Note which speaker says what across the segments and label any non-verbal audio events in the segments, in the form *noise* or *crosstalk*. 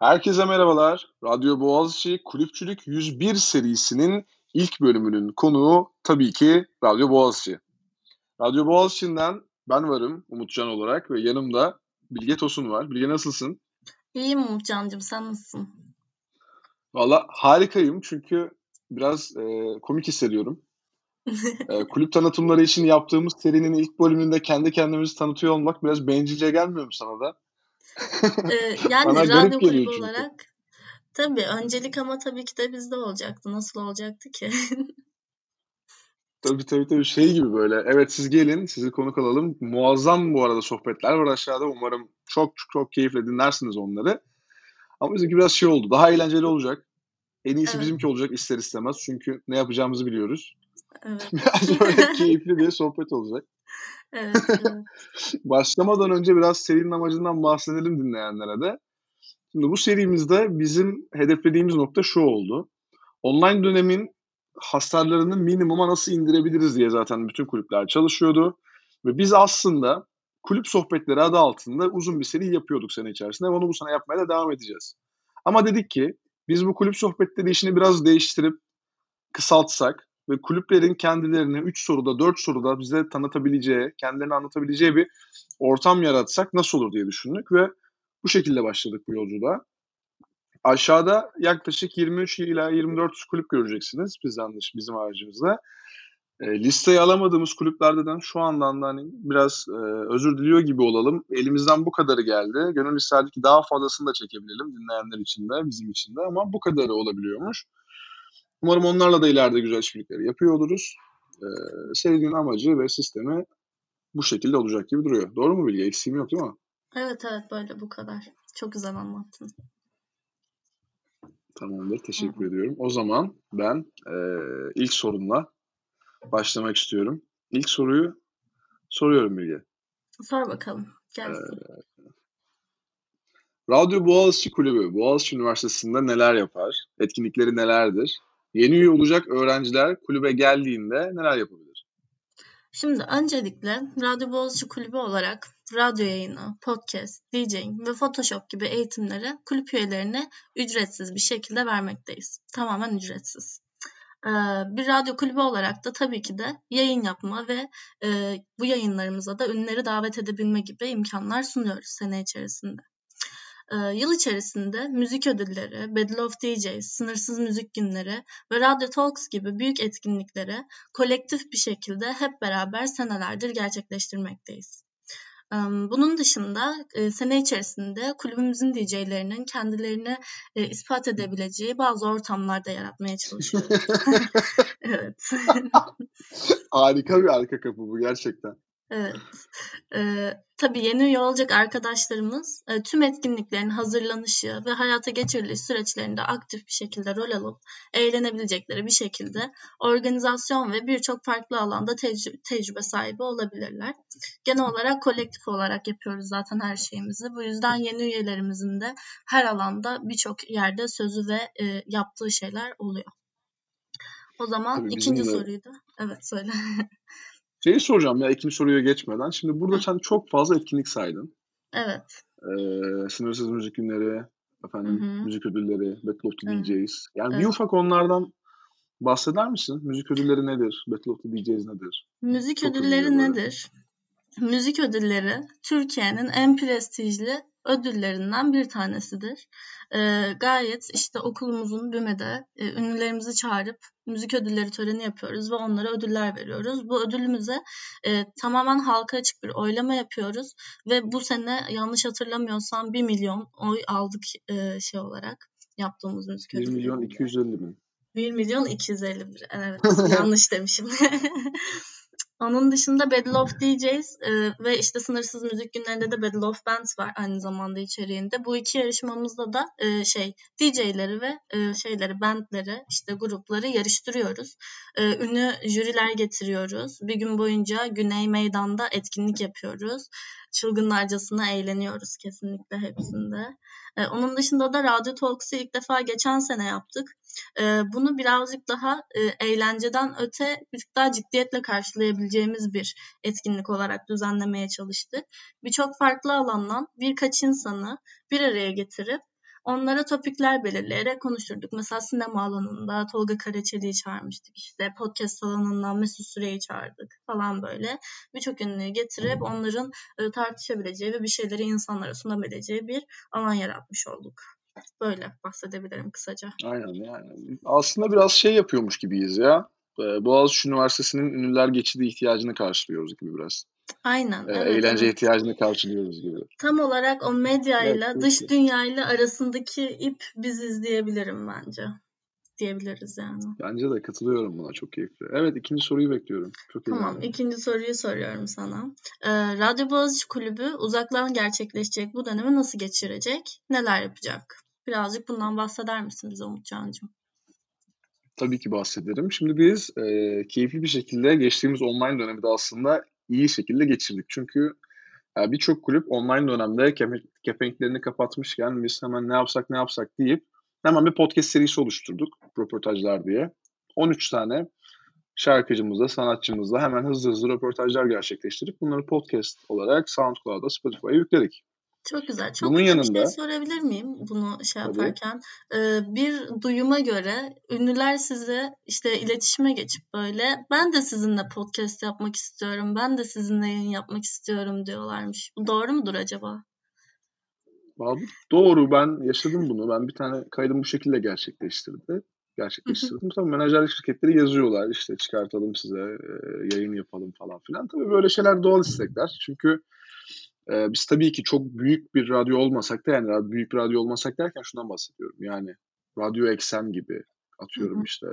Speaker 1: Herkese merhabalar. Radyo Boğaziçi Kulüpçülük 101 serisinin ilk bölümünün konuğu tabii ki Radyo Boğaziçi. Radyo Boğaziçi'nden ben varım Umutcan olarak ve yanımda Bilge Tosun var. Bilge nasılsın?
Speaker 2: İyiyim Umutcan'cığım sen nasılsın?
Speaker 1: Valla harikayım çünkü biraz e, komik hissediyorum. e, *laughs* kulüp tanıtımları için yaptığımız serinin ilk bölümünde kendi kendimizi tanıtıyor olmak biraz bencilce gelmiyor mu sana da?
Speaker 2: Ee, *laughs* yani radyo kulübü olarak tabii öncelik ama tabii ki de bizde olacaktı. Nasıl olacaktı ki?
Speaker 1: Tabii tabii tabii şey gibi böyle. Evet siz gelin, sizi konuk alalım. Muazzam bu arada sohbetler var aşağıda. Umarım çok çok, çok keyifle dinlersiniz onları. Ama bizimki biraz şey oldu. Daha eğlenceli olacak. En iyisi evet. bizimki olacak ister istemez. Çünkü ne yapacağımızı biliyoruz.
Speaker 2: Evet. *laughs*
Speaker 1: biraz böyle keyifli bir sohbet olacak.
Speaker 2: Evet. *laughs*
Speaker 1: Başlamadan önce biraz serinin amacından bahsedelim dinleyenlere de. Şimdi bu serimizde bizim hedeflediğimiz nokta şu oldu. Online dönemin hasarlarını minimuma nasıl indirebiliriz diye zaten bütün kulüpler çalışıyordu. Ve biz aslında kulüp sohbetleri adı altında uzun bir seri yapıyorduk sene içerisinde. Onu bu sene yapmaya da devam edeceğiz. Ama dedik ki biz bu kulüp sohbetleri işini biraz değiştirip kısaltsak ve kulüplerin kendilerini 3 soruda 4 soruda bize tanıtabileceği, kendilerini anlatabileceği bir ortam yaratsak nasıl olur diye düşündük ve bu şekilde başladık bu yolculuğa. Aşağıda yaklaşık 23 ila 24 kulüp göreceksiniz bizden bizim haricimizde. E, listeyi alamadığımız kulüplerden şu andan da hani biraz e, özür diliyor gibi olalım. Elimizden bu kadarı geldi. Gönül isterdi ki daha fazlasını da çekebilelim dinleyenler için de bizim için de ama bu kadarı olabiliyormuş. Umarım onlarla da ileride güzel işbirlikleri yapıyor oluruz. E, serinin amacı ve sistemi bu şekilde olacak gibi duruyor. Doğru mu Bilge? Eksiğim yok değil mi?
Speaker 2: Evet evet böyle bu kadar. Çok güzel anlattın.
Speaker 1: Tamamdır. Teşekkür Hı. ediyorum. O zaman ben e, ilk sorumla başlamak istiyorum. İlk soruyu soruyorum Bilge.
Speaker 2: Sor bakalım. Gelsin. Ee,
Speaker 1: Radyo Boğaziçi Kulübü Boğaziçi Üniversitesi'nde neler yapar? Etkinlikleri nelerdir? Yeni üye olacak öğrenciler kulübe geldiğinde neler yapabilir?
Speaker 2: Şimdi öncelikle Radyo Boğaziçi Kulübü olarak radyo yayını, podcast, DJing ve Photoshop gibi eğitimleri kulüp üyelerine ücretsiz bir şekilde vermekteyiz. Tamamen ücretsiz. Bir radyo kulübü olarak da tabii ki de yayın yapma ve bu yayınlarımıza da ünlüleri davet edebilme gibi imkanlar sunuyoruz sene içerisinde. Yıl içerisinde müzik ödülleri, Battle of DJs, sınırsız müzik günleri ve Radio Talks gibi büyük etkinlikleri kolektif bir şekilde hep beraber senelerdir gerçekleştirmekteyiz. Bunun dışında sene içerisinde kulübümüzün DJ'lerinin kendilerini ispat edebileceği bazı ortamlarda yaratmaya çalışıyoruz. *laughs* *laughs* evet.
Speaker 1: Harika bir arka kapı bu gerçekten.
Speaker 2: Evet. Ee, tabii yeni üye olacak arkadaşlarımız e, tüm etkinliklerin hazırlanışı ve hayata geçiriliş süreçlerinde aktif bir şekilde rol alıp eğlenebilecekleri bir şekilde organizasyon ve birçok farklı alanda tecrübe, tecrübe sahibi olabilirler. Genel olarak kolektif olarak yapıyoruz zaten her şeyimizi. Bu yüzden yeni üyelerimizin de her alanda birçok yerde sözü ve e, yaptığı şeyler oluyor. O zaman Tabii ikinci de... soruyu da evet söyle. *laughs*
Speaker 1: Şeyi soracağım ya ikinci soruya geçmeden. Şimdi burada sen çok fazla etkinlik saydın.
Speaker 2: Evet.
Speaker 1: Ee, sınırsız müzik günleri, efendim Hı-hı. müzik ödülleri, Battle of the evet. DJs. Yani evet. bir ufak onlardan bahseder misin? Müzik ödülleri nedir? Battle of the DJs nedir?
Speaker 2: Müzik çok ödülleri nedir? Müzik ödülleri Türkiye'nin en prestijli ödüllerinden bir tanesidir. E, gayet işte okulumuzun BÜME'de e, ünlülerimizi çağırıp müzik ödülleri töreni yapıyoruz ve onlara ödüller veriyoruz. Bu ödülümüze e, tamamen halka açık bir oylama yapıyoruz ve bu sene yanlış hatırlamıyorsam 1 milyon oy aldık e, şey olarak yaptığımız müzik ödülleri.
Speaker 1: 1 milyon 250 bin.
Speaker 2: 1 milyon 250 bin. Evet *laughs* yanlış demişim. *laughs* Onun dışında Battle of DJs e, ve işte sınırsız müzik günlerinde de Battle of Bands var aynı zamanda içeriğinde. Bu iki yarışmamızda da e, şey DJ'leri ve e, şeyleri, bandleri, işte grupları yarıştırıyoruz. E, ünlü jüriler getiriyoruz. Bir gün boyunca Güney Meydan'da etkinlik yapıyoruz. Çılgınlarcasına eğleniyoruz kesinlikle hepsinde. E, onun dışında da Radyo Talks'ı ilk defa geçen sene yaptık. E, bunu birazcık daha e, eğlenceden öte birazcık daha ciddiyetle karşılayabileceğimiz bir etkinlik olarak düzenlemeye çalıştık. Birçok farklı alandan birkaç insanı bir araya getirip onlara topikler belirleyerek konuşturduk. Mesela sinema alanında Tolga Karaçeli'yi çağırmıştık. İşte podcast alanından Mesut Süreyi çağırdık falan böyle. Birçok ünlüyü getirip onların e, tartışabileceği ve bir şeyleri insanlara sunabileceği bir alan yaratmış olduk. Böyle bahsedebilirim kısaca.
Speaker 1: Aynen yani. Aslında biraz şey yapıyormuş gibiyiz ya. Ee, Boğaziçi Üniversitesi'nin ünlüler geçidi ihtiyacını karşılıyoruz gibi biraz.
Speaker 2: Aynen.
Speaker 1: Ee,
Speaker 2: evet,
Speaker 1: eğlence
Speaker 2: evet.
Speaker 1: ihtiyacını karşılıyoruz gibi.
Speaker 2: Tam olarak o medyayla
Speaker 1: Evet,
Speaker 2: dış dünyayla arasındaki ip biziz diyebilirim bence. Diyebiliriz yani.
Speaker 1: Bence de katılıyorum buna. Çok keyifli. Evet ikinci soruyu bekliyorum. Çok
Speaker 2: Tamam,
Speaker 1: heyecanlıyım.
Speaker 2: ikinci soruyu soruyorum sana. Ee, Radyo Boğaziçi Kulübü uzaktan gerçekleşecek bu dönemi nasıl geçirecek? Neler yapacak? Birazcık bundan bahseder misin bize Umutcan'cığım?
Speaker 1: Tabii ki bahsederim. Şimdi biz e, keyifli bir şekilde geçtiğimiz online dönemi de aslında iyi şekilde geçirdik. Çünkü e, birçok kulüp online dönemde kepe- kepenklerini kapatmışken biz hemen ne yapsak ne yapsak deyip hemen bir podcast serisi oluşturduk. Röportajlar diye. 13 tane şarkıcımızla, sanatçımızla hemen hızlı hızlı röportajlar gerçekleştirip bunları podcast olarak SoundCloud'a, Spotify'a yükledik.
Speaker 2: Çok güzel. Çok
Speaker 1: Bunun
Speaker 2: kısa bir
Speaker 1: yanında
Speaker 2: şey sorabilir miyim bunu şey yaparken? Ee, bir duyuma göre ünlüler size işte iletişime geçip böyle ben de sizinle podcast yapmak istiyorum, ben de sizinle yayın yapmak istiyorum diyorlarmış. Bu doğru mudur acaba?
Speaker 1: Abi, doğru ben yaşadım bunu. Ben bir tane kaydım bu şekilde gerçekleştirdi. Gerçekleştirdim. Tabii menajerlik şirketleri yazıyorlar işte çıkartalım size yayın yapalım falan filan. Tabii böyle şeyler doğal istekler. Çünkü e, biz tabii ki çok büyük bir radyo olmasak da yani büyük bir radyo olmasak derken şundan bahsediyorum. Yani Radyo Eksen gibi atıyorum
Speaker 2: hı.
Speaker 1: işte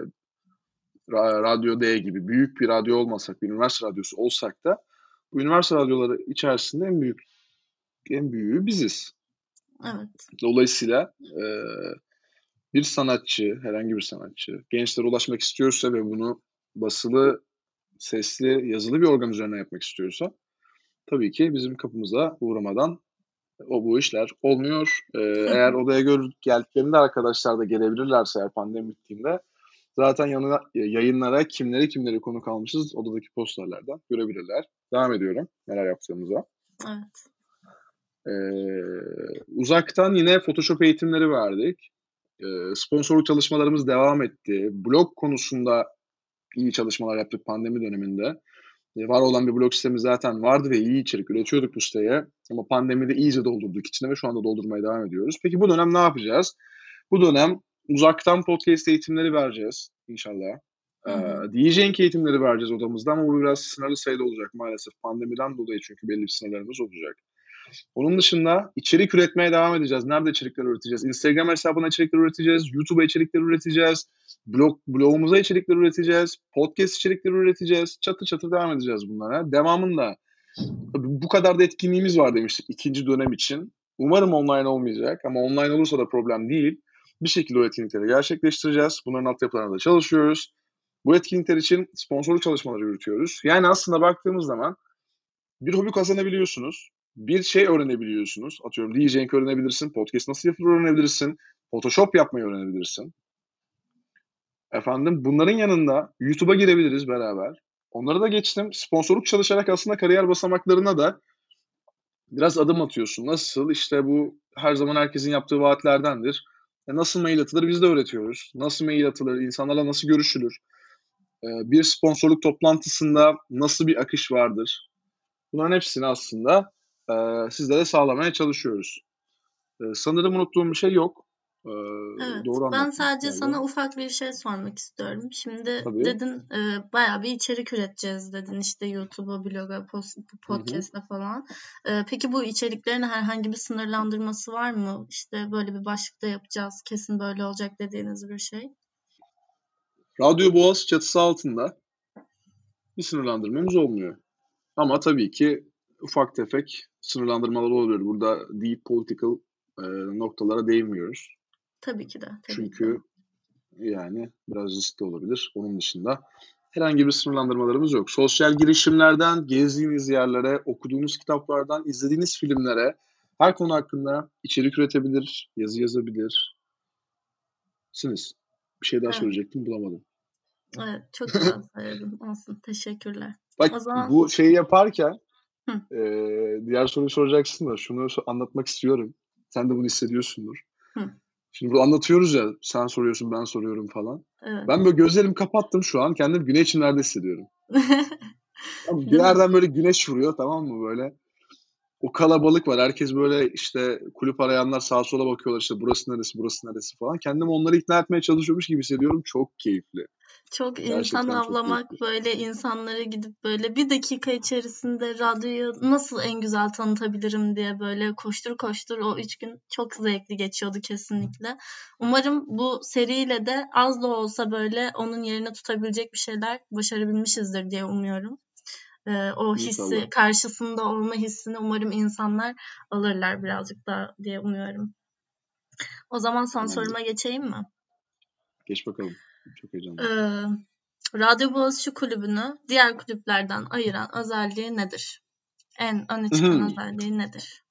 Speaker 1: Ra- Radyo D gibi büyük bir radyo olmasak, bir üniversite radyosu olsak da bu üniversite radyoları içerisinde en büyük en büyüğü biziz.
Speaker 2: Evet.
Speaker 1: Dolayısıyla e, bir sanatçı, herhangi bir sanatçı gençlere ulaşmak istiyorsa ve bunu basılı, sesli, yazılı bir organ üzerine yapmak istiyorsa tabii ki bizim kapımıza uğramadan o bu işler olmuyor. E,
Speaker 2: Hı
Speaker 1: eğer odaya gör, geldiklerinde arkadaşlar da gelebilirlerse eğer pandemi bittiğinde zaten yanına yayınlara kimleri kimleri konuk almışız odadaki posterlerden görebilirler. Devam ediyorum neler yaptığımıza.
Speaker 2: Evet.
Speaker 1: Ee, uzaktan yine Photoshop eğitimleri verdik. Ee, sponsorluk çalışmalarımız devam etti. Blog konusunda iyi çalışmalar yaptık pandemi döneminde. Ee, var olan bir blog sistemi zaten vardı ve iyi içerik üretiyorduk bu siteye. Ama pandemide iyice doldurduk içine ve şu anda doldurmaya devam ediyoruz. Peki bu dönem ne yapacağız? Bu dönem uzaktan podcast eğitimleri vereceğiz inşallah. DJing eğitimleri vereceğiz odamızda ama bu biraz sınırlı sayıda olacak maalesef. Pandemiden dolayı çünkü belli bir sınırlarımız olacak. Onun dışında içerik üretmeye devam edeceğiz. Nerede içerikler üreteceğiz? Instagram hesabına içerikler üreteceğiz. YouTube'a içerikler üreteceğiz. Blog, blogumuza içerikler üreteceğiz. Podcast içerikleri üreteceğiz. Çatı çatı devam edeceğiz bunlara. Devamında bu kadar da etkinliğimiz var demiştik ikinci dönem için. Umarım online olmayacak ama online olursa da problem değil. Bir şekilde o etkinlikleri gerçekleştireceğiz. Bunların altyapılarında da çalışıyoruz. Bu etkinlikler için sponsorluk çalışmaları yürütüyoruz. Yani aslında baktığımız zaman bir hobi kazanabiliyorsunuz. Bir şey öğrenebiliyorsunuz. Atıyorum DJing öğrenebilirsin. Podcast nasıl yapılır öğrenebilirsin. Photoshop yapmayı öğrenebilirsin. Efendim bunların yanında YouTube'a girebiliriz beraber. Onları da geçtim. Sponsorluk çalışarak aslında kariyer basamaklarına da biraz adım atıyorsun. Nasıl? İşte bu her zaman herkesin yaptığı vaatlerdendir. E nasıl mail atılır biz de öğretiyoruz. Nasıl mail atılır, insanlarla nasıl görüşülür. E, bir sponsorluk toplantısında nasıl bir akış vardır. Bunların hepsini aslında e, sizlere sağlamaya çalışıyoruz. E, sanırım unuttuğum bir şey yok. E,
Speaker 2: Evet,
Speaker 1: doğru
Speaker 2: ben sadece
Speaker 1: herhalde.
Speaker 2: sana ufak bir şey sormak istiyorum. Şimdi
Speaker 1: Tabii.
Speaker 2: dedin e, bayağı bir içerik üreteceğiz dedin işte YouTube'a, bloga, post, podcast'a falan. E, peki bu içeriklerin herhangi bir sınırlandırması var mı? İşte böyle bir başlıkta yapacağız, kesin böyle olacak dediğiniz bir şey.
Speaker 1: Radyo Boğaz çatısı altında bir sınırlandırmamız olmuyor. Ama tabii ki ufak tefek sınırlandırmalar olabilir. Burada deep political e, noktalara değinmiyoruz.
Speaker 2: Tabii ki de, tabii ki.
Speaker 1: Çünkü yani biraz riskli olabilir. Onun dışında herhangi bir sınırlandırmalarımız yok. Sosyal girişimlerden, gezdiğiniz yerlere, okuduğunuz kitaplardan, izlediğiniz filmlere her konu hakkında içerik üretebilir, yazı yazabilir. Siniz. Bir şey daha
Speaker 2: Evet,
Speaker 1: söyleyecektim bulamadım.
Speaker 2: evet çok güzel söyledin. Olsun, teşekkürler.
Speaker 1: Bak
Speaker 2: O zaman
Speaker 1: bu şeyi yaparken
Speaker 2: hı,
Speaker 1: e, diğer soruyu soracaksın da şunu anlatmak istiyorum. Sen de bunu hissediyorsundur.
Speaker 2: Hı.
Speaker 1: Şimdi bu anlatıyoruz ya sen soruyorsun ben soruyorum falan.
Speaker 2: Evet.
Speaker 1: Ben böyle gözlerimi kapattım şu an kendimi güney çimlerde hissediyorum. *laughs* Bir yerden böyle güneş vuruyor tamam mı böyle. O kalabalık var. Herkes böyle işte kulüp arayanlar sağa sola bakıyorlar işte burası neresi burası neresi falan. Kendimi onları ikna etmeye çalışıyormuş gibi hissediyorum. Çok keyifli.
Speaker 2: Çok
Speaker 1: Gerçekten
Speaker 2: insan
Speaker 1: çok
Speaker 2: avlamak
Speaker 1: keyifli.
Speaker 2: böyle insanlara gidip böyle bir dakika içerisinde radyoyu nasıl en güzel tanıtabilirim diye böyle koştur koştur o üç gün çok zevkli geçiyordu kesinlikle. Umarım bu seriyle de az da olsa böyle onun yerine tutabilecek bir şeyler başarabilmişizdir diye umuyorum. Ee, o hissi
Speaker 1: İnşallah.
Speaker 2: karşısında olma hissini umarım insanlar alırlar birazcık daha diye umuyorum. O zaman son soruma geçeyim mi?
Speaker 1: Geç bakalım. Çok heyecanlı.
Speaker 2: Ee, Radyo Boğaziçi Kulübü'nü diğer kulüplerden ayıran özelliği nedir? En öne çıkan
Speaker 1: Mhm.
Speaker 2: özelliği nedir?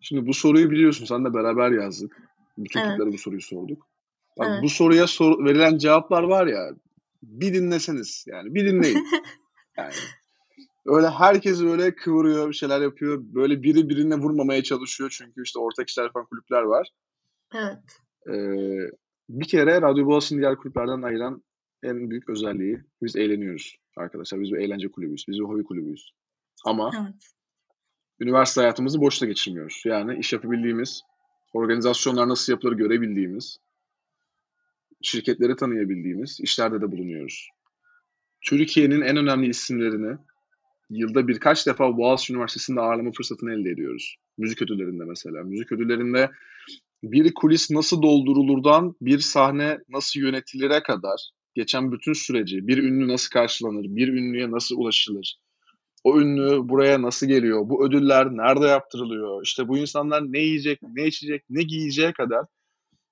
Speaker 1: Şimdi bu soruyu biliyorsun. Seninle beraber yazdık. Bütün
Speaker 2: Evet.
Speaker 1: kulüplere bu soruyu sorduk. Bak
Speaker 2: Evet.
Speaker 1: bu soruya sor- verilen cevaplar var ya bir dinleseniz yani bir dinleyin. *laughs* Yani öyle herkes öyle kıvırıyor, bir şeyler yapıyor. Böyle biri birine vurmamaya çalışıyor. Çünkü işte ortak işler yapan kulüpler var.
Speaker 2: Evet.
Speaker 1: Ee, bir kere Radyo Boğaziçi'ni diğer kulüplerden ayıran en büyük özelliği biz eğleniyoruz arkadaşlar. Biz bir eğlence kulübüyüz. Biz bir hobi kulübüyüz. Ama
Speaker 2: Evet.
Speaker 1: üniversite hayatımızı boşta geçirmiyoruz. Yani iş yapabildiğimiz, organizasyonlar nasıl yapılır görebildiğimiz, şirketleri tanıyabildiğimiz işlerde de bulunuyoruz. Türkiye'nin en önemli isimlerini yılda birkaç defa Boğaziçi Üniversitesi'nde ağırlama fırsatını elde ediyoruz. Müzik ödüllerinde mesela. Müzik ödüllerinde bir kulis nasıl doldurulurdan bir sahne nasıl yönetilire kadar geçen bütün süreci, bir ünlü nasıl karşılanır, bir ünlüye nasıl ulaşılır, o ünlü buraya nasıl geliyor, bu ödüller nerede yaptırılıyor, işte bu insanlar ne yiyecek, ne içecek, ne giyeceğe kadar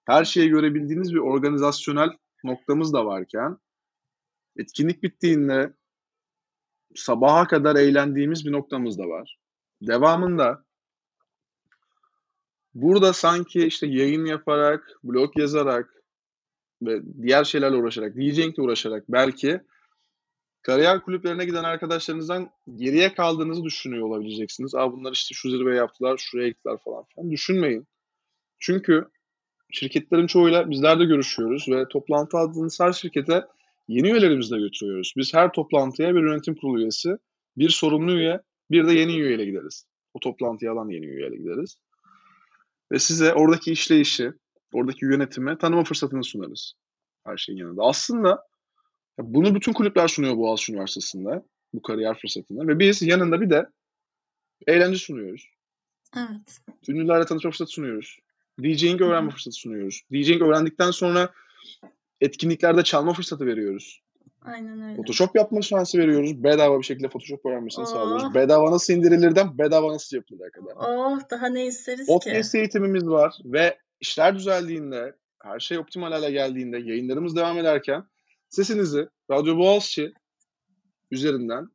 Speaker 1: her şeyi görebildiğiniz bir organizasyonel noktamız da varken etkinlik bittiğinde sabaha kadar eğlendiğimiz bir noktamız da var. Devamında burada sanki işte yayın yaparak, blog yazarak ve diğer şeylerle uğraşarak, DJing'le uğraşarak belki kariyer kulüplerine giden arkadaşlarınızdan geriye kaldığınızı düşünüyor olabileceksiniz. Aa bunlar işte şu zirve yaptılar, şuraya gittiler falan filan. Düşünmeyin. Çünkü şirketlerin çoğuyla bizler de görüşüyoruz ve toplantı aldığınız her şirkete yeni üyelerimizi de götürüyoruz. Biz her toplantıya bir yönetim kurulu üyesi, bir sorumlu üye, bir de yeni üyeyle gideriz. O toplantıyı alan yeni üyeyle gideriz. Ve size oradaki işleyişi, oradaki yönetimi tanıma fırsatını sunarız. Her şeyin yanında. Aslında bunu bütün kulüpler sunuyor Boğaziçi Üniversitesi'nde. Bu kariyer fırsatını. Ve biz yanında bir de eğlence sunuyoruz.
Speaker 2: Evet.
Speaker 1: Ünlülerle tanışma fırsatı sunuyoruz. DJing
Speaker 2: hı.
Speaker 1: öğrenme fırsatı sunuyoruz. DJing öğrendikten sonra etkinliklerde çalma fırsatı veriyoruz.
Speaker 2: Aynen öyle.
Speaker 1: Photoshop yapma şansı veriyoruz. Bedava bir şekilde Photoshop öğrenmesini
Speaker 2: Oh.
Speaker 1: sağlıyoruz. Bedava nasıl indirilirden bedava nasıl yapılır kadar.
Speaker 2: Oh daha ne isteriz ki?
Speaker 1: Podcast eğitimimiz var ve işler düzeldiğinde, her şey optimal hale geldiğinde, yayınlarımız devam ederken sesinizi Radyo Boğaziçi üzerinden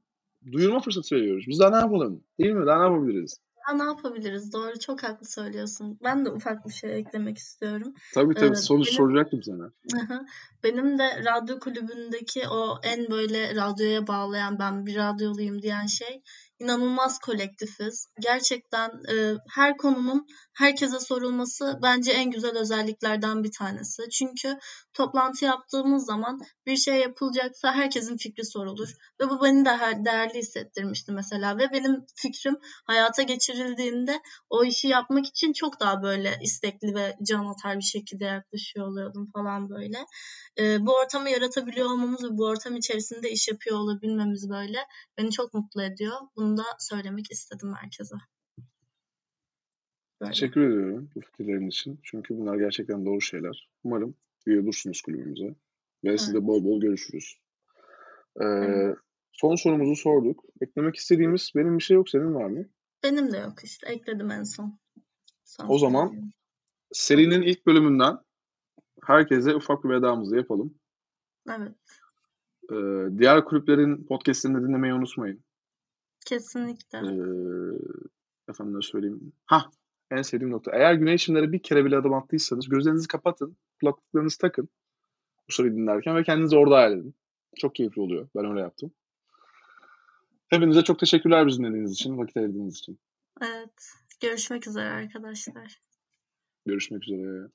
Speaker 1: duyurma fırsatı veriyoruz. Biz daha ne yapalım? Değil mi? Daha ne yapabiliriz?
Speaker 2: Ya ne yapabiliriz? Doğru çok haklı söylüyorsun. Ben de ufak bir şey eklemek istiyorum.
Speaker 1: Tabii tabii.
Speaker 2: Evet,
Speaker 1: Sonuç
Speaker 2: benim-
Speaker 1: soracaktım sana.
Speaker 2: Benim de radyo kulübündeki o en böyle radyoya bağlayan ben bir radyoluyum diyen şey inanılmaz kolektifiz. Gerçekten e, her konunun herkese sorulması bence en güzel özelliklerden bir tanesi. Çünkü toplantı yaptığımız zaman bir şey yapılacaksa herkesin fikri sorulur. Ve bu beni de değerli hissettirmişti mesela. Ve benim fikrim hayata geçirildiğinde o işi yapmak için çok daha böyle istekli ve can atar bir şekilde yaklaşıyor oluyordum falan böyle. Ee, bu ortamı yaratabiliyor olmamız ve bu ortam içerisinde iş yapıyor olabilmemiz böyle beni çok mutlu ediyor. Bunu da söylemek istedim herkese. Böyle.
Speaker 1: Teşekkür ediyorum bu fikirlerin için. Çünkü bunlar gerçekten doğru şeyler. Umarım üye olursunuz kulübümüze. Ve sizle bol bol görüşürüz. Ee,
Speaker 2: Evet.
Speaker 1: son sorumuzu sorduk. Eklemek istediğimiz benim bir şey yok. Senin var mı?
Speaker 2: Benim de yok işte. Ekledim en son. Son
Speaker 1: O zaman serinin ilk bölümünden herkese ufak bir vedamızı yapalım.
Speaker 2: Evet.
Speaker 1: Ee, diğer kulüplerin podcastlerini dinlemeyi unutmayın.
Speaker 2: Kesinlikle.
Speaker 1: Ee, efendim söyleyeyim? Ha, en sevdiğim nokta. Eğer güney çimlere bir kere bile adım attıysanız gözlerinizi kapatın, kulaklıklarınızı takın bu soruyu dinlerken ve kendinizi orada hayal edin. Çok keyifli oluyor. Ben öyle yaptım. Hepinize çok teşekkürler bizi dinlediğiniz için, vakit ayırdığınız için.
Speaker 2: Evet. Görüşmek üzere arkadaşlar.
Speaker 1: Görüşmek üzere.